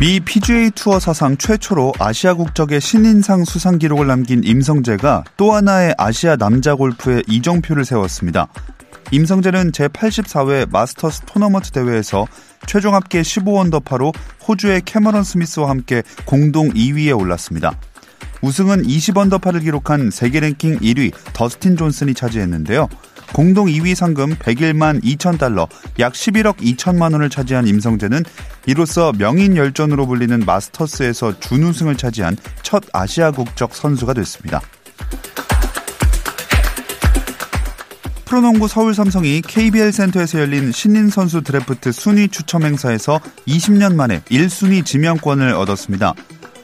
미 PGA 투어 사상 최초로 아시아 국적의 신인상 수상 기록을 남긴 임성재가 또 하나의 아시아 남자 골프의 이정표를 세웠습니다. 임성재는 제84회 마스터스 토너먼트 대회에서 최종 합계 15언더파로 호주의 캐머런 스미스와 함께 공동 2위에 올랐습니다. 우승은 20언더파를 기록한 세계 랭킹 1위 더스틴 존슨이 차지했는데요. 공동 2위 상금 101만 2천 달러, 약 11억 2천만 원을 차지한 임성재는 이로써 명인 열전으로 불리는 마스터스에서 준우승을 차지한 첫 아시아 국적 선수가 됐습니다. 프로농구 서울 삼성이 KBL 센터에서 열린 신인 선수 드래프트 순위 추첨 행사에서 20년 만에 1순위 지명권을 얻었습니다.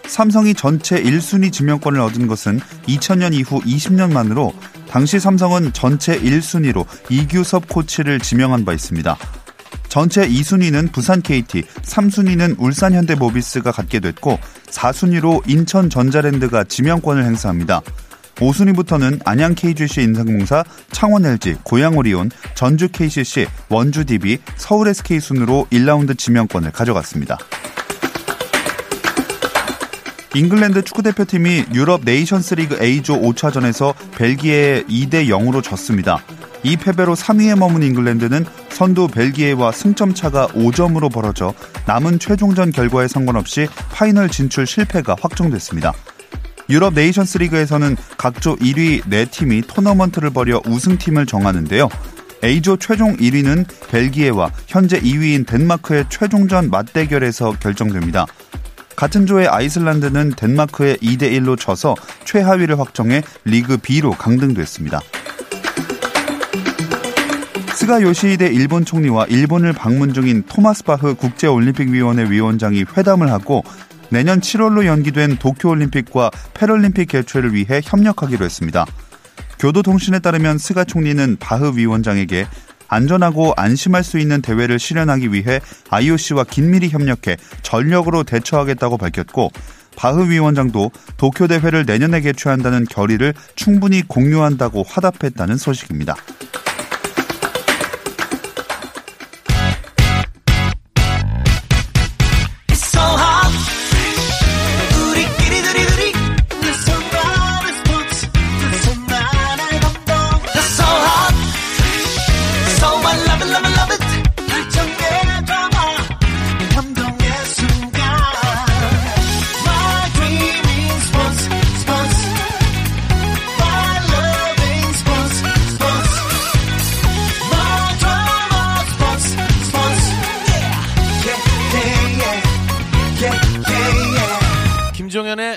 삼성이 전체 1순위 지명권을 얻은 것은 2000년 이후 20년 만으로 당시 삼성은 전체 1순위로 이규섭 코치를 지명한 바 있습니다. 전체 2순위는 부산 KT, 3순위는 울산 현대모비스가 갖게 됐고 4순위로 인천 전자랜드가 지명권을 행사합니다. 5순위부터는 안양 KGC 인상공사, 창원 LG, 고양 오리온, 전주 KCC, 원주 DB, 서울 SK 순으로 1라운드 지명권을 가져갔습니다. 잉글랜드 축구대표팀이 유럽 네이션스 리그 A조 5차전에서 벨기에에 2대 0으로 졌습니다. 이 패배로 3위에 머문 잉글랜드는 선두 벨기에와 승점 차가 5점으로 벌어져 남은 최종전 결과에 상관없이 final 진출 실패가 확정됐습니다. 유럽 네이션스 리그에서는 각조 1위 4팀이 토너먼트를 벌여 우승팀을 정하는데요. A조 최종 1위는 벨기에와 현재 2위인 덴마크의 최종전 맞대결에서 결정됩니다. 같은 조의 아이슬란드는 덴마크에 2대 1로 져서 최하위를 확정해 리그 B로 강등됐습니다. 스가 요시히데 일본 총리와 일본을 방문 중인 토마스 바흐 국제올림픽위원회 위원장이 회담을 하고 내년 7월로 연기된 도쿄올림픽과 패럴림픽 개최를 위해 협력하기로 했습니다. 교도통신에 따르면 스가 총리는 바흐 위원장에게 안전하고 안심할 수 있는 대회를 실현하기 위해 IOC와 긴밀히 협력해 전력으로 대처하겠다고 밝혔고 바흐 위원장도 도쿄 대회를 내년에 개최한다는 결의를 충분히 공유한다고 화답했다는 소식입니다.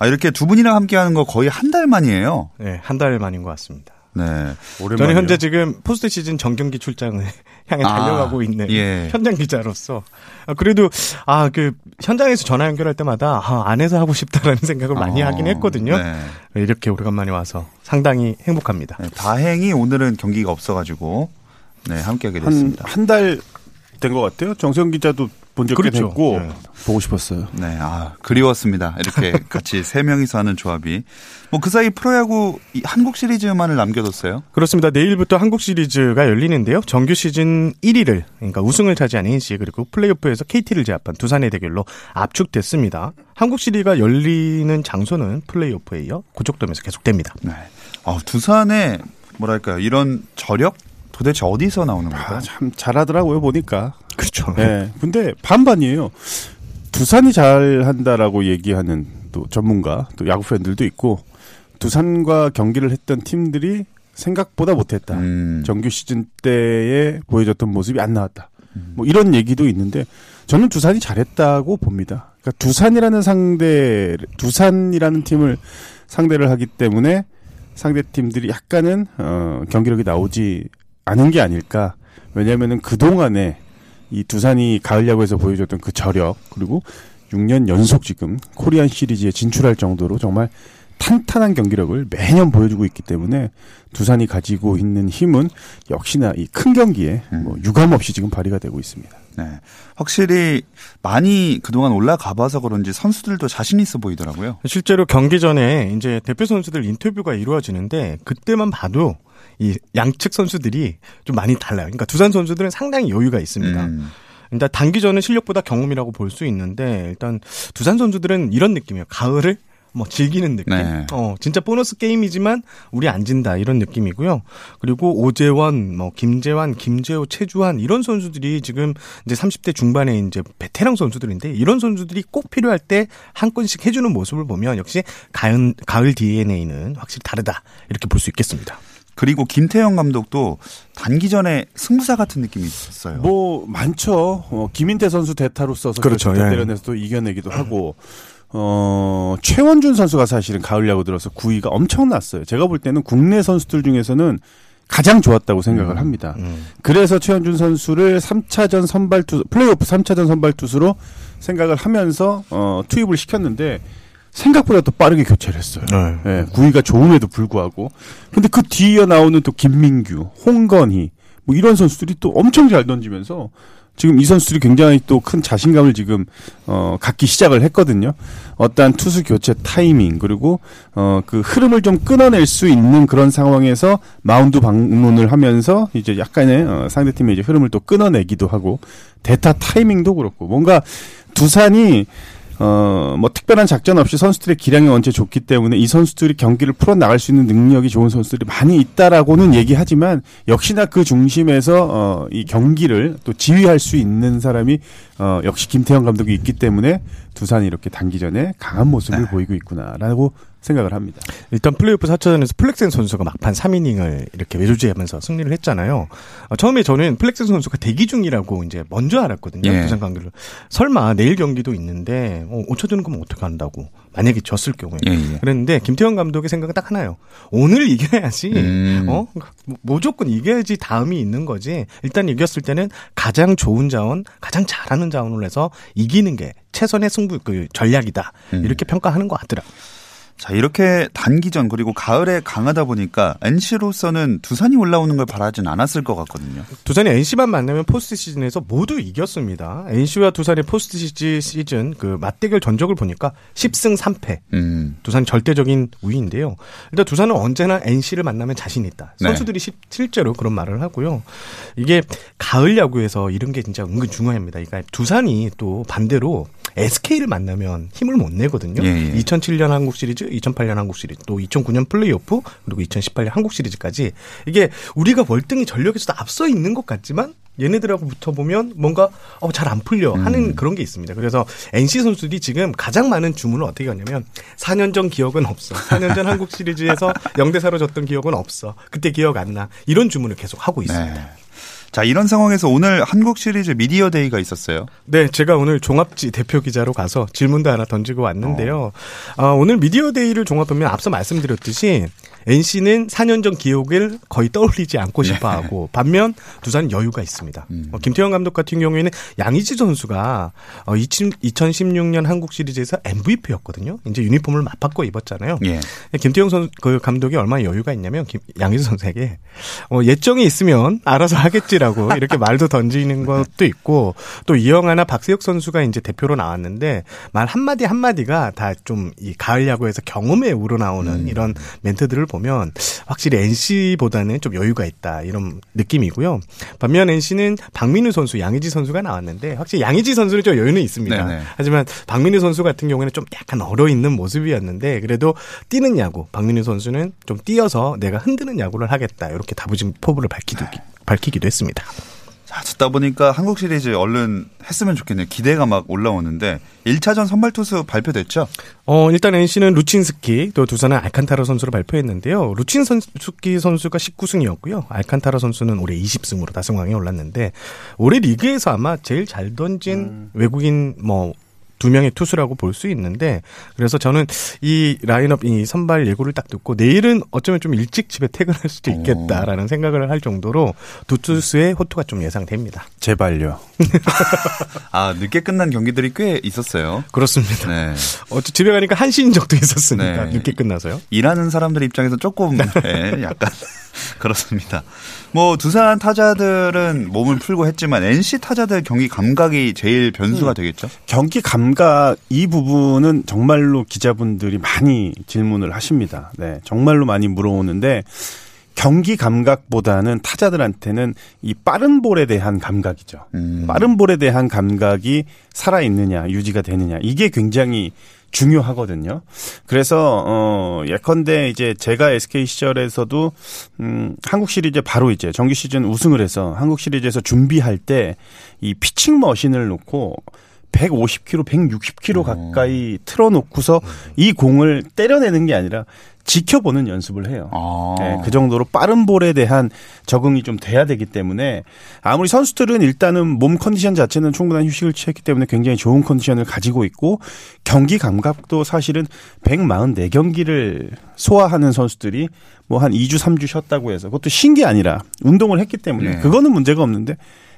아, 이렇게 두 분이랑 함께 하는 거 거의 한 달 만이에요. 네, 한 달 만인 것 같습니다. 네. 오랜만이요. 저는 현재 지금 포스트 시즌 정경기 출장을 향해 아, 달려가고 있는 예. 현장 기자로서 아, 그래도 아 그 현장에서 전화 연결할 때마다 아, 안에서 하고 싶다라는 생각을 많이 어, 하긴 했거든요. 네. 이렇게 오래간만에 와서 상당히 행복합니다. 네, 다행히 오늘은 경기가 없어가지고 네 함께하게 됐습니다. 한 달 된 것 같아요. 정세영 기자도 본 적이 그렇죠. 됐고 네. 보고 싶었어요. 네, 아 그리웠습니다. 이렇게 같이 세 명이서 하는 조합이 뭐 그 사이 프로야구 이 한국 시리즈만을 남겨뒀어요. 그렇습니다. 내일부터 한국 시리즈가 열리는데요. 정규 시즌 1위를 그러니까 우승을 차지한 NC 그리고 플레이오프에서 KT를 제압한 두산의 대결로 압축됐습니다. 한국 시리즈가 열리는 장소는 플레이오프에 이어 고척돔에서 계속됩니다. 네. 어, 두산의 뭐랄까요 이런 저력 도대체 어디서 나오는 걸까요? 아, 참 잘하더라고요 보니까. 그렇죠. 네. 근데 반반이에요. 두산이 잘한다라고 얘기하는 또 전문가 또 야구 팬들도 있고 두산과 경기를 했던 팀들이 생각보다 못했다. 음. 정규 시즌 때에 보여줬던 모습이 안 나왔다. 뭐 이런 얘기도 있는데 저는 두산이 잘했다고 봅니다. 그러니까 두산이라는 상대, 두산이라는 팀을 상대를 하기 때문에 상대 팀들이 약간은 어, 경기력이 나오지 않은 게 아닐까. 왜냐하면은 그 동안에 이 두산이 가을 야구에서 보여줬던 그 저력 그리고 6년 연속 지금 코리안 시리즈에 진출할 정도로 정말 탄탄한 경기력을 매년 보여주고 있기 때문에 두산이 가지고 있는 힘은 역시나 이 큰 경기에 뭐 유감 없이 지금 발휘가 되고 있습니다. 네. 확실히 많이 그동안 올라가 봐서 그런지 선수들도 자신 있어 보이더라고요. 실제로 경기 전에 이제 대표 선수들 인터뷰가 이루어지는데 그때만 봐도 이 양측 선수들이 좀 많이 달라요. 그러니까 두산 선수들은 상당히 여유가 있습니다. 음. 일단 단기전은 실력보다 경험이라고 볼 수 있는데 일단 두산 선수들은 이런 느낌이에요. 가을을 뭐 즐기는 느낌. 네. 어, 진짜 보너스 게임이지만 우리 안 진다 이런 느낌이고요. 그리고 오재원, 뭐 김재환, 김재호, 최주환 이런 선수들이 지금 이제 30대 중반에 이제 베테랑 선수들인데 이런 선수들이 꼭 필요할 때 한 건씩 해 주는 모습을 보면 역시 가을, 가을 DNA는 확실히 다르다 이렇게 볼 수 있겠습니다. 그리고 김태형 감독도 단기전에 승부사 같은 느낌이 있었어요. 뭐 많죠. 어, 김인태 선수 대타로 써서 그렇죠. 예. 때려내서 또 이겨내기도 하고 어, 최원준 선수가 사실은 가을 야구 들어서 구위가 엄청났어요. 제가 볼 때는 국내 선수들 중에서는 가장 좋았다고 생각을 합니다. 음. 그래서 최원준 선수를 3차전 선발 투수, 플레이오프 3차전 선발 투수로 생각을 하면서 어, 투입을 시켰는데 생각보다 또 빠르게 교체를 했어요. 네. 예, 구위가 좋음에도 불구하고. 근데 그 뒤에 나오는 또 김민규, 홍건희, 뭐 이런 선수들이 또 엄청 잘 던지면서 지금 이 선수들이 굉장히 또 큰 자신감을 지금 어 갖기 시작을 했거든요. 어떠한 투수 교체 타이밍 그리고 어 그 흐름을 좀 끊어낼 수 있는 그런 상황에서 마운드 방문을 하면서 이제 약간의 어 상대 팀의 이제 흐름을 또 끊어내기도 하고 대타 타이밍도 그렇고 뭔가 두산이 어, 뭐, 특별한 작전 없이 선수들의 기량이 원체 좋기 때문에 이 선수들이 경기를 풀어 나갈 수 있는 능력이 좋은 선수들이 많이 있다라고는 얘기하지만 역시나 그 중심에서, 어, 이 경기를 또 지휘할 수 있는 사람이, 어, 역시 김태형 감독이 있기 때문에 두산이 이렇게 단기전에 강한 모습을 보이고 있구나라고 생각을 합니다. 일단 플레이오프 4차전에서 플렉센 선수가 막판 3이닝을 이렇게 외조지하면서 승리를 했잖아요. 어, 처음에 저는 플렉센 선수가 대기 중이라고 이제 먼저 알았거든요. 예. 부산 관계를. 설마 내일 경기도 있는데 어, 5차전은 그럼 어떻게 한다고. 만약에 졌을 경우에. 예, 예. 그랬는데 김태형 감독의 생각은 딱 하나요. 오늘 이겨야지. 음. 어? 뭐, 무조건 이겨야지 다음이 있는 거지. 일단 이겼을 때는 가장 좋은 자원, 가장 잘하는 자원을 해서 이기는 게 최선의 승부 그 전략이다. 음. 이렇게 평가하는 것 같더라. 자, 이렇게 단기전 그리고 가을에 강하다 보니까 NC로서는 두산이 올라오는 걸 바라진 않았을 것 같거든요. 두산이 NC만 만나면 포스트 시즌에서 모두 이겼습니다. NC와 두산의 포스트 시즌, 그 맞대결 전적을 보니까 10승 3패. 음. 두산 절대적인 우위인데요. 일단 두산은 언제나 NC를 만나면 자신 있다. 네. 선수들이 시- 실제로 그런 말을 하고요. 이게 가을 야구에서 이런 게 진짜 은근 중요합니다. 그러니까 두산이 또 반대로 SK를 만나면 힘을 못 내거든요. 예, 예. 2007년 한국 시리즈, 2008년 한국 시리즈, 또 2009년 플레이오프, 그리고 2018년 한국 시리즈까지 이게 우리가 월등히 전력에서도 앞서 있는 것 같지만 얘네들하고 붙어보면 뭔가 어, 잘 안 풀려 하는 그런 게 있습니다. 그래서 NC 선수들이 지금 가장 많은 주문을 어떻게 하냐면 4년 전 기억은 없어. 4년 전 한국 시리즈에서 0대 4로 졌던 기억은 없어. 그때 기억 안 나. 이런 주문을 계속 하고 있습니다. 네. 자, 이런 상황에서 오늘 한국 시리즈 미디어 데이가 있었어요. 네, 제가 오늘 종합지 대표 기자로 가서 질문도 하나 던지고 왔는데요. 아, 오늘 미디어 데이를 종합하면 앞서 말씀드렸듯이 NC는 4년 전 기억을 거의 떠올리지 않고 싶어 하고 반면 두산은 여유가 있습니다. 어, 김태형 감독 같은 경우에는 양의지 선수가 어, 2016년 한국 시리즈에서 MVP였거든요. 이제 유니폼을 맞바꿔 입었잖아요. 예. 김태형 선, 그 감독이 얼마나 여유가 있냐면, 김, 양희수 선수에게, 어, 예정이 있으면 알아서 하겠지라고 이렇게 말도 던지는 것도 있고, 또 이영하나 박세혁 선수가 이제 대표로 나왔는데, 말 한마디 한마디가 다 좀 이 가을 야구에서 경험에 우러나오는 이런 멘트들을 보면, 확실히 NC보다는 좀 여유가 있다, 이런 느낌이고요. 반면 NC는 박민우 선수, 양희지 선수가 나왔는데, 확실히 양희지 선수는 좀 여유는 있습니다. 네네. 하지만 박민우 선수 같은 경우에는 좀 약간 얼어 있는 모습이었는데 그래도 뛰는 야구 박민우 선수는 좀 뛰어서 내가 흔드는 야구를 하겠다 이렇게 다부진 포부를 밝히기도, 밝히기도 했습니다. 자, 아, 듣다 보니까 한국 시리즈 얼른 했으면 좋겠네요. 기대가 막 올라오는데 1차전 선발 투수 발표됐죠? 어, 일단 NC는 루친스키, 또 두산은 알칸타라 선수를 발표했는데요. 루친스키 선수가 19승이었고요. 알칸타라 선수는 올해 20승으로 다승왕에 올랐는데, 올해 리그에서 아마 제일 잘 던진 음. 외국인 뭐, 두 명의 투수라고 볼 수 있는데 그래서 저는 이 라인업 이 선발 예고를 딱 듣고 내일은 어쩌면 좀 일찍 집에 퇴근할 수도 있겠다라는 생각을 할 정도로 두 투수의 호투가 좀 예상됩니다. 제발요. 아, 늦게 끝난 경기들이 꽤 있었어요. 그렇습니다. 네. 어, 집에 가니까 한시인 적도 있었으니까 네. 늦게 끝나서요. 일하는 사람들 입장에서 조금 네, 약간 그렇습니다. 뭐 두산 타자들은 몸을 풀고 했지만 NC 타자들 경기 감각이 제일 변수가 되겠죠. 경기 감각 이 부분은 정말로 기자분들이 많이 질문을 하십니다. 네, 정말로 많이 물어오는데 경기 감각보다는 타자들한테는 이 빠른 볼에 대한 감각이죠. 음. 빠른 볼에 대한 감각이 살아 있느냐, 유지가 되느냐 이게 굉장히 중요하거든요. 그래서 어 예컨대 이제 제가 SK 시절에서도 음 한국 시리즈 바로 이제 정규 시즌 우승을 해서 한국 시리즈에서 준비할 때 이 피칭 머신을 놓고 150km, 160km 가까이 틀어놓고서 이 공을 때려내는 게 아니라 지켜보는 연습을 해요. 아. 네, 그 정도로 빠른 볼에 대한 적응이 좀 돼야 되기 때문에 아무리 선수들은 일단은 몸 컨디션 자체는 충분한 휴식을 취했기 때문에 굉장히 좋은 컨디션을 가지고 있고 경기 감각도 사실은 144경기를 소화하는 선수들이 뭐 한 2주, 3주 쉬었다고 해서 그것도 쉰 게 아니라 운동을 했기 때문에 네. 그거는 문제가 없는데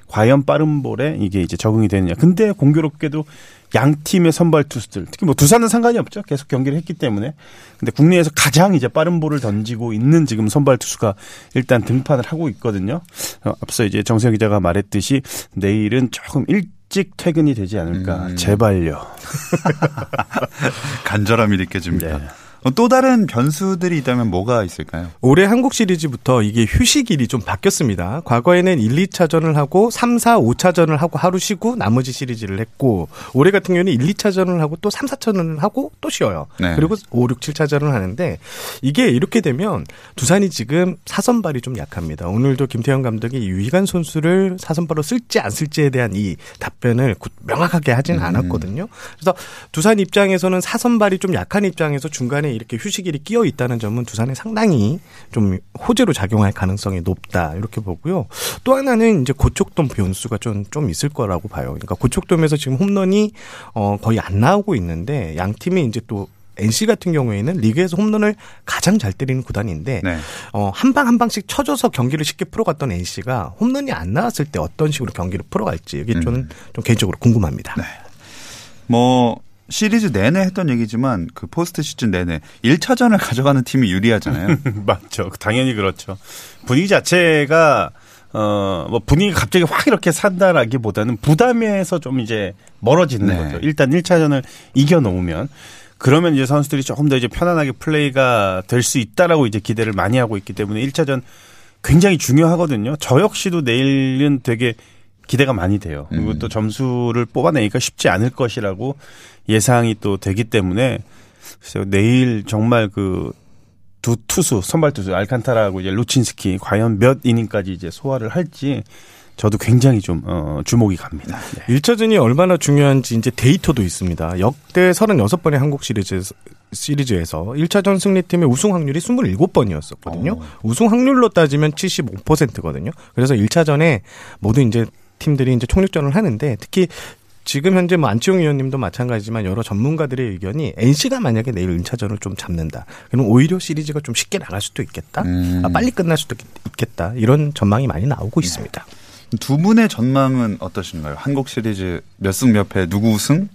과연 빠른 볼에 이게 이제 적응이 되느냐. 근데 공교롭게도 양 팀의 선발 투수들, 특히 뭐 두산은 상관이 없죠. 계속 경기를 했기 때문에. 근데 국내에서 가장 이제 빠른 볼을 던지고 있는 지금 선발 투수가 일단 등판을 하고 있거든요. 어, 앞서 이제 정세영 기자가 말했듯이 내일은 조금 일찍 퇴근이 되지 않을까. 음. 제발요. 간절함이 느껴집니다. 네. 어, 또 다른 변수들이 있다면 뭐가 있을까요? 올해 한국 시리즈부터 이게 휴식일이 좀 바뀌었습니다. 과거에는 1, 2차전을 하고 3, 4, 5차전을 하고 하루 쉬고 나머지 시리즈를 했고 올해 같은 경우는 1, 2차전을 하고 또 3, 4차전을 하고 또 쉬어요. 네. 그리고 5, 6, 7차전을 하는데 이게 이렇게 되면 두산이 지금 사선발이 좀 약합니다. 오늘도 김태형 감독이 유희관 선수를 사선발로 쓸지 안 쓸지에 대한 이 답변을 구- 명확하게 하진 음. 않았거든요. 그래서 두산 입장에서는 사선발이 좀 약한 입장에서 중간에 이렇게 휴식일이 끼어 있다는 점은 두산에 상당히 좀 호재로 작용할 가능성이 높다 이렇게 보고요. 또 하나는 이제 고척돔 변수가 좀, 좀 있을 거라고 봐요. 그러니까 고척돔에서 지금 홈런이 어, 거의 안 나오고 있는데 양 팀이 이제 또 NC 같은 경우에는 리그에서 홈런을 가장 잘 때리는 구단인데 네. 어, 한 방 한 방씩 쳐줘서 경기를 쉽게 풀어갔던 NC가 홈런이 안 나왔을 때 어떤 식으로 경기를 풀어갈지 이게 저는 좀 개인적으로 궁금합니다. 뭐 시리즈 내내 했던 얘기지만 그 포스트 시즌 내내 1차전을 가져가는 팀이 유리하잖아요. 맞죠. 당연히 그렇죠. 분위기 자체가 어, 뭐 분위기가 갑자기 확 이렇게 산다라기보다는 부담에서 좀 이제 멀어지는 네. 거죠. 일단 1차전을 이겨 놓으면 그러면 이제 선수들이 조금 더 이제 편안하게 플레이가 될 수 있다라고 이제 기대를 많이 하고 있기 때문에 1차전 굉장히 중요하거든요. 저 역시도 내일은 되게 기대가 많이 돼요. 그리고 음. 또 점수를 뽑아내기가 쉽지 않을 것이라고 예상이 또 되기 때문에 글쎄요, 내일 정말 그 두 투수 선발 투수 알칸타라하고 이제 루친스키 과연 몇 이닝까지 이제 소화를 할지 저도 굉장히 좀 어, 주목이 갑니다. 네. 1차전이 얼마나 중요한지 이제 데이터도 있습니다. 역대 36번의 한국 시리즈 시리즈에서 1차전 승리팀의 우승 확률이 27번이었었거든요. 어. 우승 확률로 따지면 75%거든요. 그래서 1차전에 모든 이제 팀들이 이제 총력전을 하는데 특히 지금 현재 뭐 안치홍 의원님도 마찬가지지만 여러 전문가들의 의견이 NC가 만약에 내일 1차전을 좀 잡는다. 그럼 오히려 시리즈가 좀 쉽게 나갈 수도 있겠다. 음. 아, 빨리 끝날 수도 있겠다. 이런 전망이 많이 나오고 있습니다. 두 분의 전망은 어떠신가요? 한국 시리즈 몇 승 몇패 누구 우승?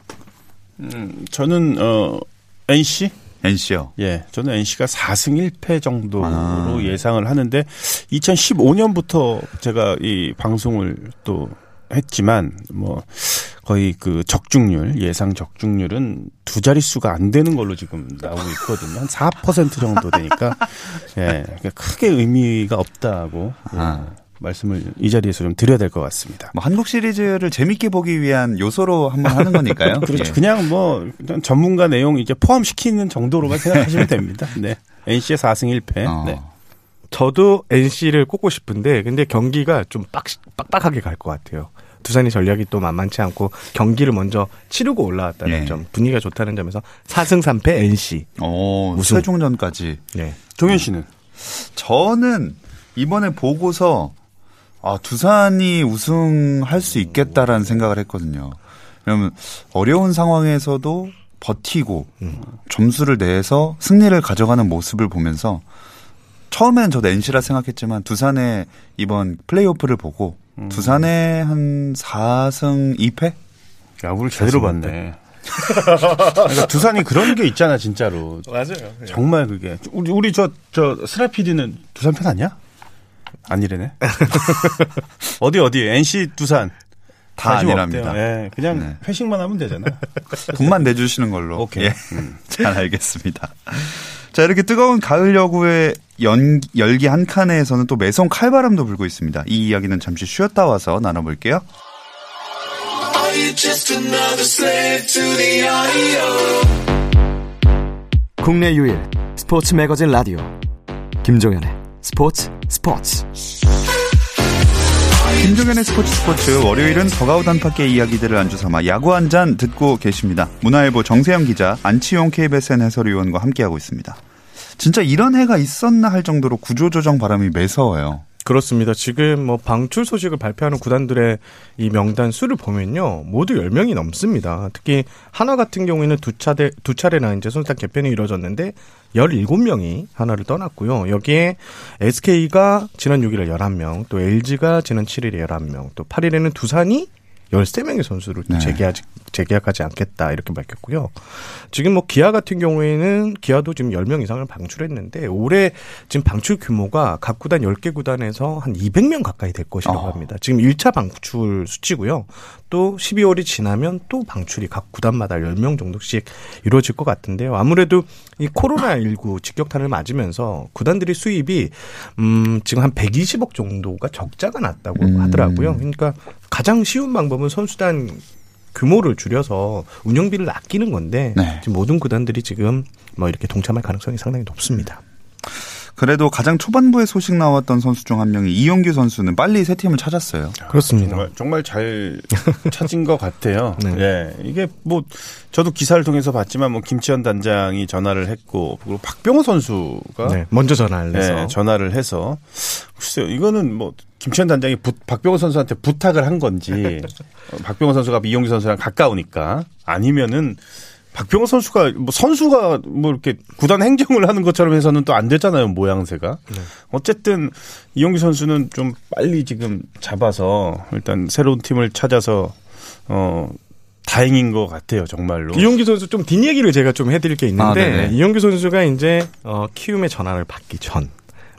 음, 저는 어 NC NC요. 예, 저는 NC가 4승 1패 정도로 아. 예상을 하는데 2015년부터 제가 이 방송을 또 했지만 뭐 거의 그 적중률 예상 적중률은 두 자릿수가 안 되는 걸로 지금 나오고 있거든요. 한 4% 정도 되니까 예, 그러니까 크게 의미가 없다고 예, 아. 말씀을 이 자리에서 좀 드려야 될 것 같습니다. 뭐 한국 시리즈를 재밌게 보기 위한 요소로 한번 하는 거니까요. 그렇죠. 예. 그냥 뭐 그냥 전문가 내용 이제 포함시키는 정도로만 생각하시면 됩니다. 네. NC의 4승 1패. 어. 네. 저도 NC를 꼽고 싶은데 근데 경기가 좀 빡, 빡빡하게 갈 것 같아요. 두산이 전략이 또 만만치 않고 경기를 먼저 치르고 올라왔다는 네. 점, 분위기가 좋다는 점에서 4승 3패 NC. 어, 우승. 최종전까지. 네. 종현 씨는 저는 이번에 보고서 아, 두산이 우승할 수 있겠다라는 생각을 했거든요. 왜냐면 어려운 상황에서도 버티고 점수를 내서 승리를 가져가는 모습을 보면서 처음엔 저도 NC라 생각했지만 두산의 이번 플레이오프를 보고 두산의 한 4승 2패? 야구를 제대로 봤네. 그러니까 두산이 그런 게 있잖아 진짜로. 맞아요. 정말 그게 우리 우리 저저 스라 PD는 두산 편 아니야? 아니래네. 어디 어디 NC 두산 다 아니랍니다. 예, 그냥 네. 회식만 하면 되잖아. 돈만 내주시는 걸로. 오케이. 예. 잘 알겠습니다. 자, 이렇게 뜨거운 가을 여구의 연, 열기 한 칸에서는 또 매성 칼바람도 불고 있습니다. 이 이야기는 잠시 쉬었다 와서 나눠볼게요. 국내 유일 스포츠 매거진 라디오 김종현의 스포츠 스포츠 김종현의 스포츠 스포츠 월요일은 더가우 단팎의 이야기들을 안주 삼아 야구 한 잔 듣고 계십니다. 문화일보 정세영 기자, 안치용 KBSN 해설위원과 함께하고 있습니다. 진짜 이런 해가 있었나 할 정도로 구조조정 바람이 매서워요. 그렇습니다. 지금 뭐 방출 소식을 발표하는 구단들의 이 명단 수를 보면요. 모두 10명이 넘습니다. 특히 하나 같은 경우에는 두 차례, 두 차례나 이제 선수단 개편이 이루어졌는데 17명이 하나를 떠났고요. 여기에 SK가 지난 6일에 11명, 또 LG가 지난 7일에 11명, 또 8일에는 두산이 13명의 선수를 또 네. 재계하지, 재계약하지 않겠다 이렇게 밝혔고요. 지금 뭐 기아 같은 경우에는 기아도 지금 10명 이상을 방출했는데 올해 지금 방출 규모가 각 구단 10개 구단에서 한 200명 가까이 될 것이라고 어. 합니다. 지금 1차 방출 수치고요. 또 12월이 지나면 또 방출이 각 구단마다 10명 정도씩 이루어질 것 같은데요. 아무래도 이 코로나19 직격탄을 맞으면서 구단들의 수입이 음 지금 한 120억 정도가 적자가 났다고 음. 하더라고요. 그러니까 가장 쉬운 방법은 선수단 규모를 줄여서 운영비를 아끼는 건데 네. 지금 모든 구단들이 지금 뭐 이렇게 동참할 가능성이 상당히 높습니다. 그래도 가장 초반부에 소식 나왔던 선수 중 한 명이 이용규 선수는 빨리 새 팀을 찾았어요. 그렇습니다. 정말 정말 잘 찾은 것 같아요. 네. 예, 이게 뭐 저도 기사를 통해서 봤지만 뭐 김치현 단장이 전화를 했고 그리고 박병호 선수가 네, 먼저 전화를 해서 예, 전화를 해서 글쎄요 이거는 뭐 김치현 단장이 부- 박병호 선수한테 부탁을 한 건지 어, 박병호 선수가 이용규 선수랑 가까우니까 아니면은 박병호 선수가 뭐 선수가 뭐 이렇게 구단 행정을 하는 것처럼 해서는 또 안 되잖아요 모양새가. 어쨌든 이용규 선수는 좀 빨리 지금 잡아서 일단 새로운 팀을 찾아서 어 다행인 것 같아요 정말로. 이용규 선수 좀 뒷얘기를 제가 좀 해드릴 게 아, 있는데 네네. 이용규 선수가 이제 어, 키움의 전화를 받기 전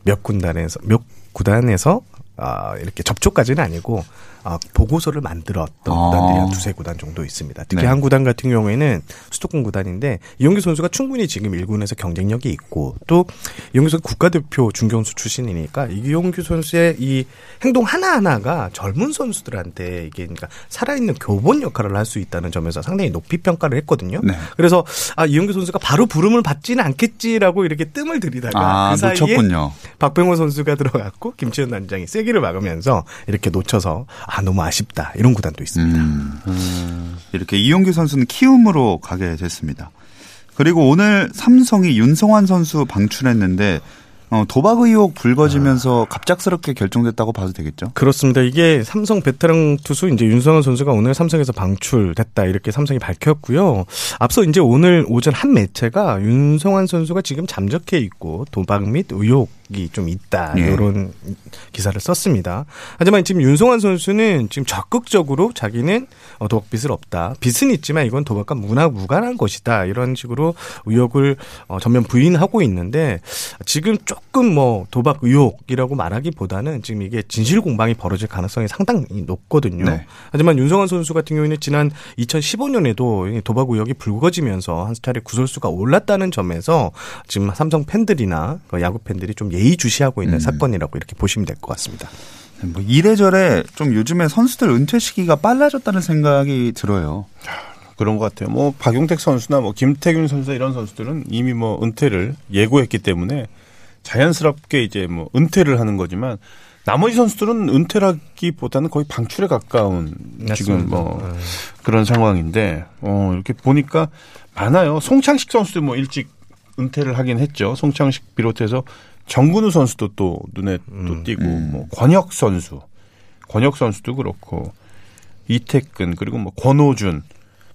몇 군단에서 몇 구단에서 아, 이렇게 접촉까지는 아니고 아, 보고서를 만들었던 아. 구단들이 한 두세 구단 정도 있습니다. 특히 네. 한 구단 같은 경우에는 수도권 구단인데 이용규 선수가 충분히 지금 1군에서 경쟁력이 있고 또 이용규 선수 국가대표 중견수 출신이니까 이용규 선수의 이 행동 하나하나가 젊은 선수들한테 이게 그러니까 살아있는 교본 역할을 할 수 있다는 점에서 상당히 높이 평가를 했거든요. 네. 그래서 아 이용규 선수가 바로 부름을 받지는 않겠지라고 이렇게 뜸을 들이다가 아, 그 사이에 놓쳤군요. 박병호 선수가 들어갔고 김치현 단장이 세기를 막으면서 이렇게 놓쳐서 아 너무 아쉽다 이런 구단도 있습니다. 음. 이렇게 이용규 선수는 키움으로 가게 됐습니다. 그리고 오늘 삼성이 윤성환 선수 방출했는데 어, 도박 의혹 불거지면서 갑작스럽게 결정됐다고 봐도 되겠죠? 그렇습니다. 이게 삼성 베테랑 투수 이제 윤성현 선수가 오늘 삼성에서 방출됐다 이렇게 삼성이 밝혔고요. 앞서 이제 오늘 오전 한 매체가 윤성환 선수가 지금 잠적해 있고 도박 및 의혹이 좀 있다 예. 이런 기사를 썼습니다. 하지만 지금 윤성환 선수는 지금 적극적으로 자기는 어, 도박 빚을 없다. 빚은 있지만 이건 도박과 문화 무관한 것이다. 이런 식으로 의혹을 어, 전면 부인하고 있는데 지금 조금 뭐 도박 의혹이라고 말하기보다는 지금 이게 진실 공방이 벌어질 가능성이 상당히 높거든요. 네. 하지만 윤성환 선수 같은 경우에는 지난 2015년에도 도박 의혹이 불거지면서 한 차례 구설수가 올랐다는 점에서 지금 삼성 팬들이나 그 야구 팬들이 좀 예의주시하고 있는 음. 사건이라고 이렇게 보시면 될 것 같습니다. 뭐 이래저래 좀 요즘에 선수들 은퇴 시기가 빨라졌다는 생각이 들어요. 그런 것 같아요. 뭐 박용택 선수나 뭐 김태균 선수 이런 선수들은 이미 뭐 은퇴를 예고했기 때문에 자연스럽게 이제 뭐 은퇴를 하는 거지만 나머지 선수들은 은퇴라기보다는 거의 방출에 가까운 지금 뭐 네. 그런 상황인데 어 이렇게 보니까 많아요. 송창식 선수도 뭐 일찍 은퇴를 하긴 했죠. 송창식 비롯해서 정근우 선수도 또 눈에 또 띄고 뭐 권혁 선수, 권혁 선수도 그렇고 이태근 그리고 뭐 권호준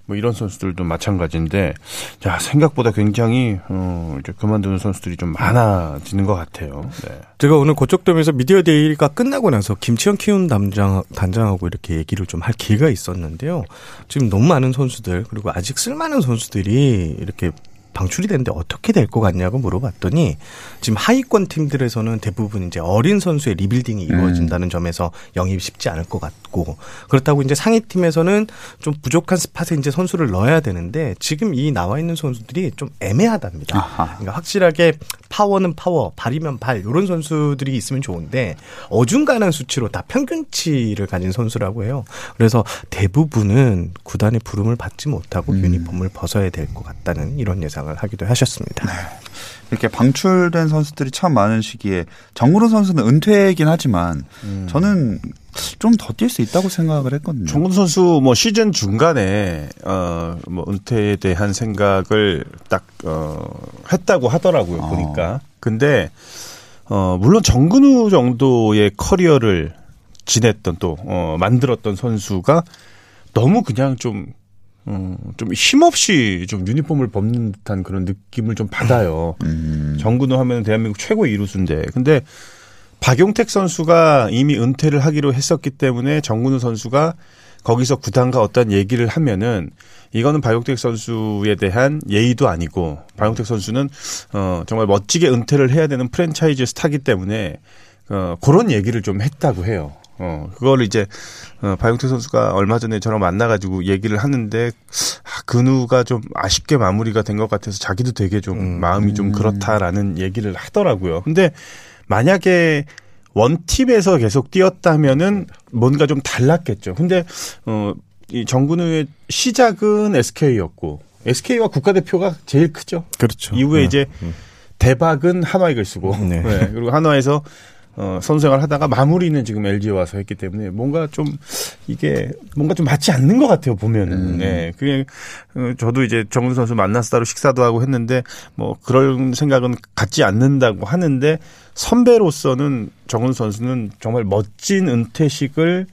뭐 이런 선수들도 마찬가지인데 자 생각보다 굉장히 어 이제 그만두는 선수들이 좀 많아지는 것 같아요. 네. 제가 오늘 고척돔에서 미디어 데이가 끝나고 나서 김치현 키운 담장, 단장하고 이렇게 얘기를 좀 할 기회가 있었는데요. 지금 너무 많은 선수들, 그리고 아직 쓸만한 선수들이 이렇게 방출이 됐는데 어떻게 될 것 같냐고 물어봤더니 지금 하위권 팀들에서는 대부분 이제 어린 선수의 rebuilding이 이루어진다는 점에서 영입이 쉽지 않을 것 같고 그렇다고 이제 상위 팀에서는 좀 부족한 spot에 이제 선수를 넣어야 되는데 지금 이 나와 있는 선수들이 좀 애매하답니다. 아하. 그러니까 확실하게 파워는 파워, 발이면 발 이런 선수들이 있으면 좋은데 어중간한 수치로 다 평균치를 가진 선수라고 해요. 그래서 대부분은 구단의 부름을 받지 못하고 유니폼을 벗어야 될 것 같다는 이런 예상을 하기도 하셨습니다. 이렇게 방출된 선수들이 참 많은 시기에 정우로 선수는 은퇴이긴 하지만 저는 좀 더 뛸 수 있다고 생각을 했거든요. 정근 선수 뭐 시즌 중간에 어뭐 은퇴에 대한 생각을 딱어 했다고 하더라고요 어. 보니까. 근데 어 물론 정근우 정도의 커리어를 지냈던 또어 만들었던 선수가 너무 그냥 좀 어, 좀 힘없이 좀 유니폼을 벗는 듯한 그런 느낌을 좀 받아요. 음. 정근우 하면 대한민국 최고 이루수인데. 근데 박용택 선수가 이미 은퇴를 하기로 했었기 때문에 정근우 선수가 거기서 구단과 어떤 얘기를 하면은 이거는 박용택 선수에 대한 예의도 아니고 박용택 선수는 어 정말 멋지게 은퇴를 해야 되는 프랜차이즈 스타기 때문에 어 그런 얘기를 좀 했다고 해요. 어 그거를 이제 어 박용택 선수가 얼마 전에 저랑 만나 가지고 얘기를 하는데 아, 근우가 좀 아쉽게 마무리가 된 것 같아서 자기도 되게 좀 마음이 좀 그렇다라는 얘기를 하더라고요. 근데 만약에 원팀에서 계속 뛰었다면은 뭔가 좀 달랐겠죠. 근데 어 이 정근우의 시작은 SK였고 SK와 국가대표가 제일 크죠. 그렇죠. 이후에 네. 이제 대박은 한화 이글 쓰고 네. 네. 그리고 한화에서 어, 선수생활 하다가 마무리는 지금 LG에 와서 했기 때문에 뭔가 좀 이게 뭔가 좀 맞지 않는 것 같아요 보면은 음. 네 그게 어, 저도 이제 정근 선수 만나서 따로 식사도 하고 했는데 뭐 그런 생각은 갖지 않는다고 하는데 선배로서는 정근 선수는 정말 멋진 은퇴식을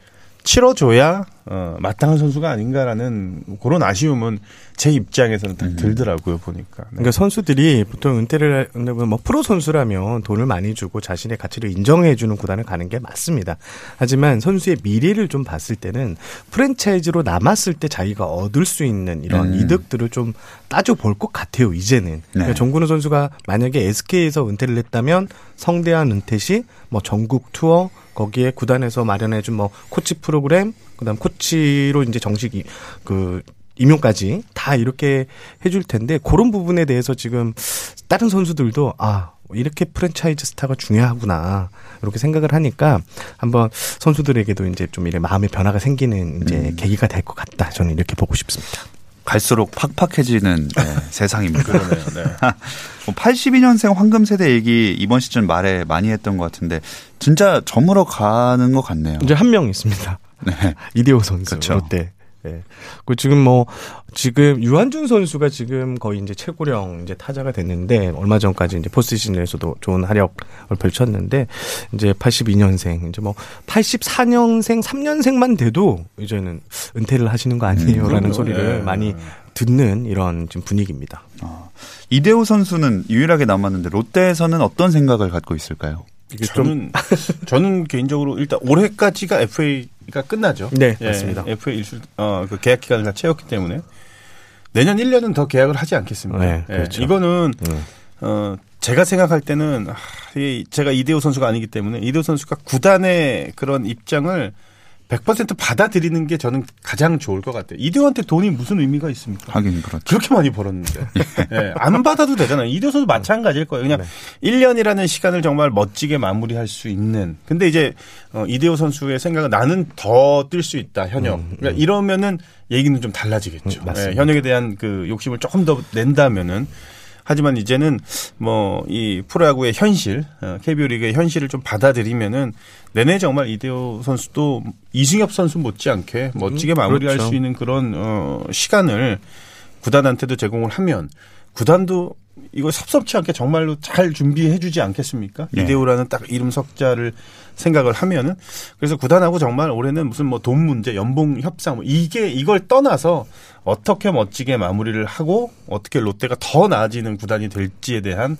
치러줘야 어, 마땅한 선수가 아닌가라는 그런 아쉬움은 제 입장에서는 딱 들더라고요 보니까. 네. 그러니까 선수들이 보통 은퇴를 뭐 프로 선수라면 돈을 많이 주고 자신의 가치를 인정해 주는 구단을 가는 게 맞습니다. 하지만 선수의 미래를 좀 봤을 때는 프랜차이즈로 남았을 때 자기가 얻을 수 있는 이런 음. 이득들을 좀 따져 볼 것 같아요. 이제는. 그러니까 네. 정근우 선수가 만약에 SK에서 은퇴를 했다면 성대한 은퇴 시 뭐 전국 투어 거기에 구단에서 마련해 준 뭐 코치 프로그램 그다음 코치로 이제 정식 이- 그 임용까지 다 이렇게 해줄 텐데 그런 부분에 대해서 지금 다른 선수들도 아 이렇게 프랜차이즈 스타가 중요하구나 이렇게 생각을 하니까 한번 선수들에게도 이제 좀 이래 마음의 변화가 생기는 이제 계기가 될 것 같다 저는 이렇게 보고 싶습니다. 갈수록 팍팍해지는 네, 세상입니다. 그러네요. 네. 뭐 82년생 황금 세대 얘기 이번 시즌 말에 많이 했던 것 같은데 진짜 저물어 가는 것 같네요. 이제 한 명 있습니다. 네. 이대호 선수 그쵸. 롯데. 예. 그 지금 뭐 지금 유한준 선수가 지금 거의 이제 최고령 이제 타자가 됐는데 얼마 전까지 이제 포스트시즌에서도 좋은 활약을 펼쳤는데 이제 82년생 이제 뭐 84년생 3년생만 돼도 이제는 은퇴를 하시는 거 아니에요라는 그럼요. 소리를 예. 많이 듣는 이런 지금 분위기입니다. 이대호 선수는 유일하게 남았는데 롯데에서는 어떤 생각을 갖고 있을까요? 이게 좀 저는 저는 개인적으로 일단 올해까지가 FA 가 끝나죠. 네, 예, 맞습니다. FA 일수 어그 계약 기간을 다 채웠기 때문에 내년 1년은 더 계약을 하지 않겠습니까? 네, 예, 그렇죠. 이거는 음. 어 제가 생각할 때는 아, 이 제가 이대호 선수가 아니기 때문에 이대호 선수가 구단의 그런 입장을 100% 받아들이는 게 저는 가장 좋을 것 같아요. 이대호한테 돈이 무슨 의미가 있습니까? 하긴 그렇죠. 그렇게 많이 벌었는데. 예, 안 받아도 되잖아요. 이대호 선수 마찬가지일 거예요. 그냥 1년이라는 시간을 정말 멋지게 마무리할 수 있는. 근데 이제 어, 이대호 선수의 생각은 나는 더 뛸 수 있다, 현역. 그러니까 이러면은 얘기는 좀 달라지겠죠. 음. 예, 현역에 대한 그 욕심을 조금 더 낸다면은 하지만 이제는 뭐 이 프로야구의 현실, 어, KBO 리그의 현실을 좀 받아들이면은 내내 정말 이대호 선수도 이승엽 선수 못지않게 멋지게 마무리할 그렇죠. 수 있는 그런 어 시간을 구단한테도 제공을 하면 구단도 이거 섭섭치 않게 정말로 잘 준비해 주지 않겠습니까? 네. 이대호라는 딱 이름 석자를 생각을 하면은 그래서 구단하고 정말 올해는 무슨 뭐 돈 문제, 연봉 협상 뭐 이게 이걸 떠나서 어떻게 멋지게 마무리를 하고 어떻게 롯데가 더 나아지는 구단이 될지에 대한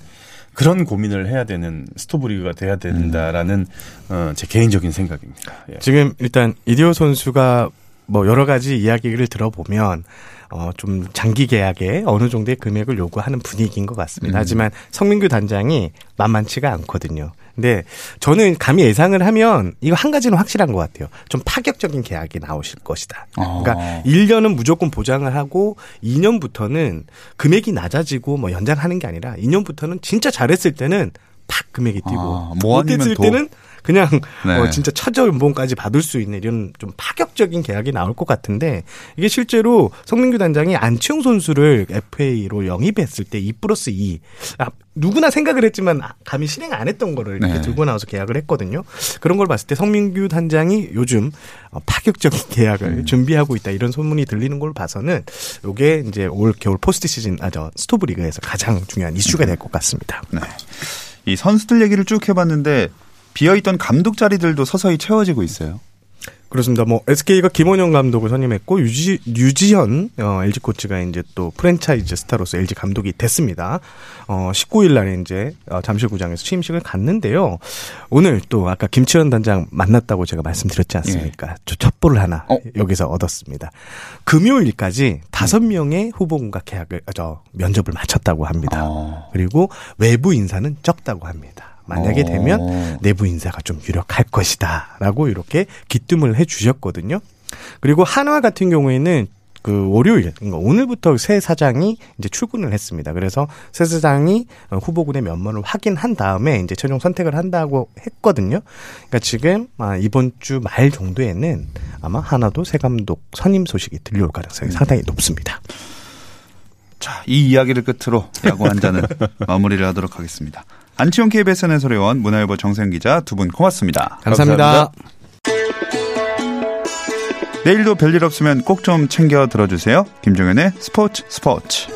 그런 고민을 해야 되는 스토브리그가 돼야 된다라는 어, 제 개인적인 생각입니다. 예. 지금 일단 이디오 선수가 뭐 여러 가지 이야기를 들어보면 어, 좀 장기 계약에 어느 정도의 금액을 요구하는 분위기인 것 같습니다. 음. 하지만 성민규 단장이 만만치가 않거든요. 근데 저는 감히 예상을 하면 이거 한 가지는 확실한 것 같아요. 좀 파격적인 계약이 나오실 것이다. 어. 그러니까 1년은 무조건 보장을 하고 2년부터는 금액이 낮아지고 뭐 연장하는 게 아니라 2년부터는 진짜 잘했을 때는 팍 금액이 뛰고 아, 뭐 못했을 도. 때는 그냥 네. 어, 진짜 최저 연봉까지 받을 수 있는 이런 좀 파격적인 계약이 나올 것 같은데 이게 실제로 성민규 단장이 안치홍 선수를 FA로 영입했을 때 2 플러스 2 아, 누구나 생각을 했지만 아, 감히 실행 안 했던 거를 이렇게 네. 들고 나와서 계약을 했거든요. 그런 걸 봤을 때 성민규 단장이 요즘 어, 파격적인 계약을 음. 준비하고 있다 이런 소문이 들리는 걸 봐서는 요게 이제 올 겨울 포스트 시즌 아저 스토브 리그에서 가장 중요한 이슈가 될 것 같습니다. 네. 이 선수들 얘기를 쭉 해봤는데 비어있던 감독 자리들도 서서히 채워지고 있어요. 그렇습니다. 뭐 SK가 김원형 감독을 선임했고 유지 유지현 어, LG 코치가 이제 또 프랜차이즈 스타로서 LG 감독이 됐습니다. 어 19일 날에 이제 어, 잠실구장에서 취임식을 갖는데요. 오늘 또 아까 김치현 단장 만났다고 제가 말씀드렸지 않습니까? 저 첩보를 하나 어? 여기서 얻었습니다. 금요일까지 다섯 명의 후보군과 계약을 아, 저 면접을 마쳤다고 합니다. 어. 그리고 외부 인사는 적다고 합니다. 만약에 어. 되면 내부 인사가 좀 유력할 것이다라고 이렇게 기뜸을 해 주셨거든요. 그리고 한화 같은 경우에는 그 월요일 그러니까 오늘부터 새 사장이 이제 출근을 했습니다. 그래서 새 사장이 어, 후보군의 면모를 확인한 다음에 이제 최종 선택을 한다고 했거든요. 그러니까 지금 아, 이번 주 말 정도에는 아마 하나도 새 감독 선임 소식이 들려올 가능성이 상당히 높습니다. 자, 이 이야기를 끝으로 야구 한 잔은 마무리를 하도록 하겠습니다. 안치홍 KBS 해설위원, 문화일보 정세현 기자 두 분 고맙습니다. 감사합니다. 내일도 별일 없으면 꼭 좀 챙겨 들어주세요. 김종현의 스포츠 스포츠.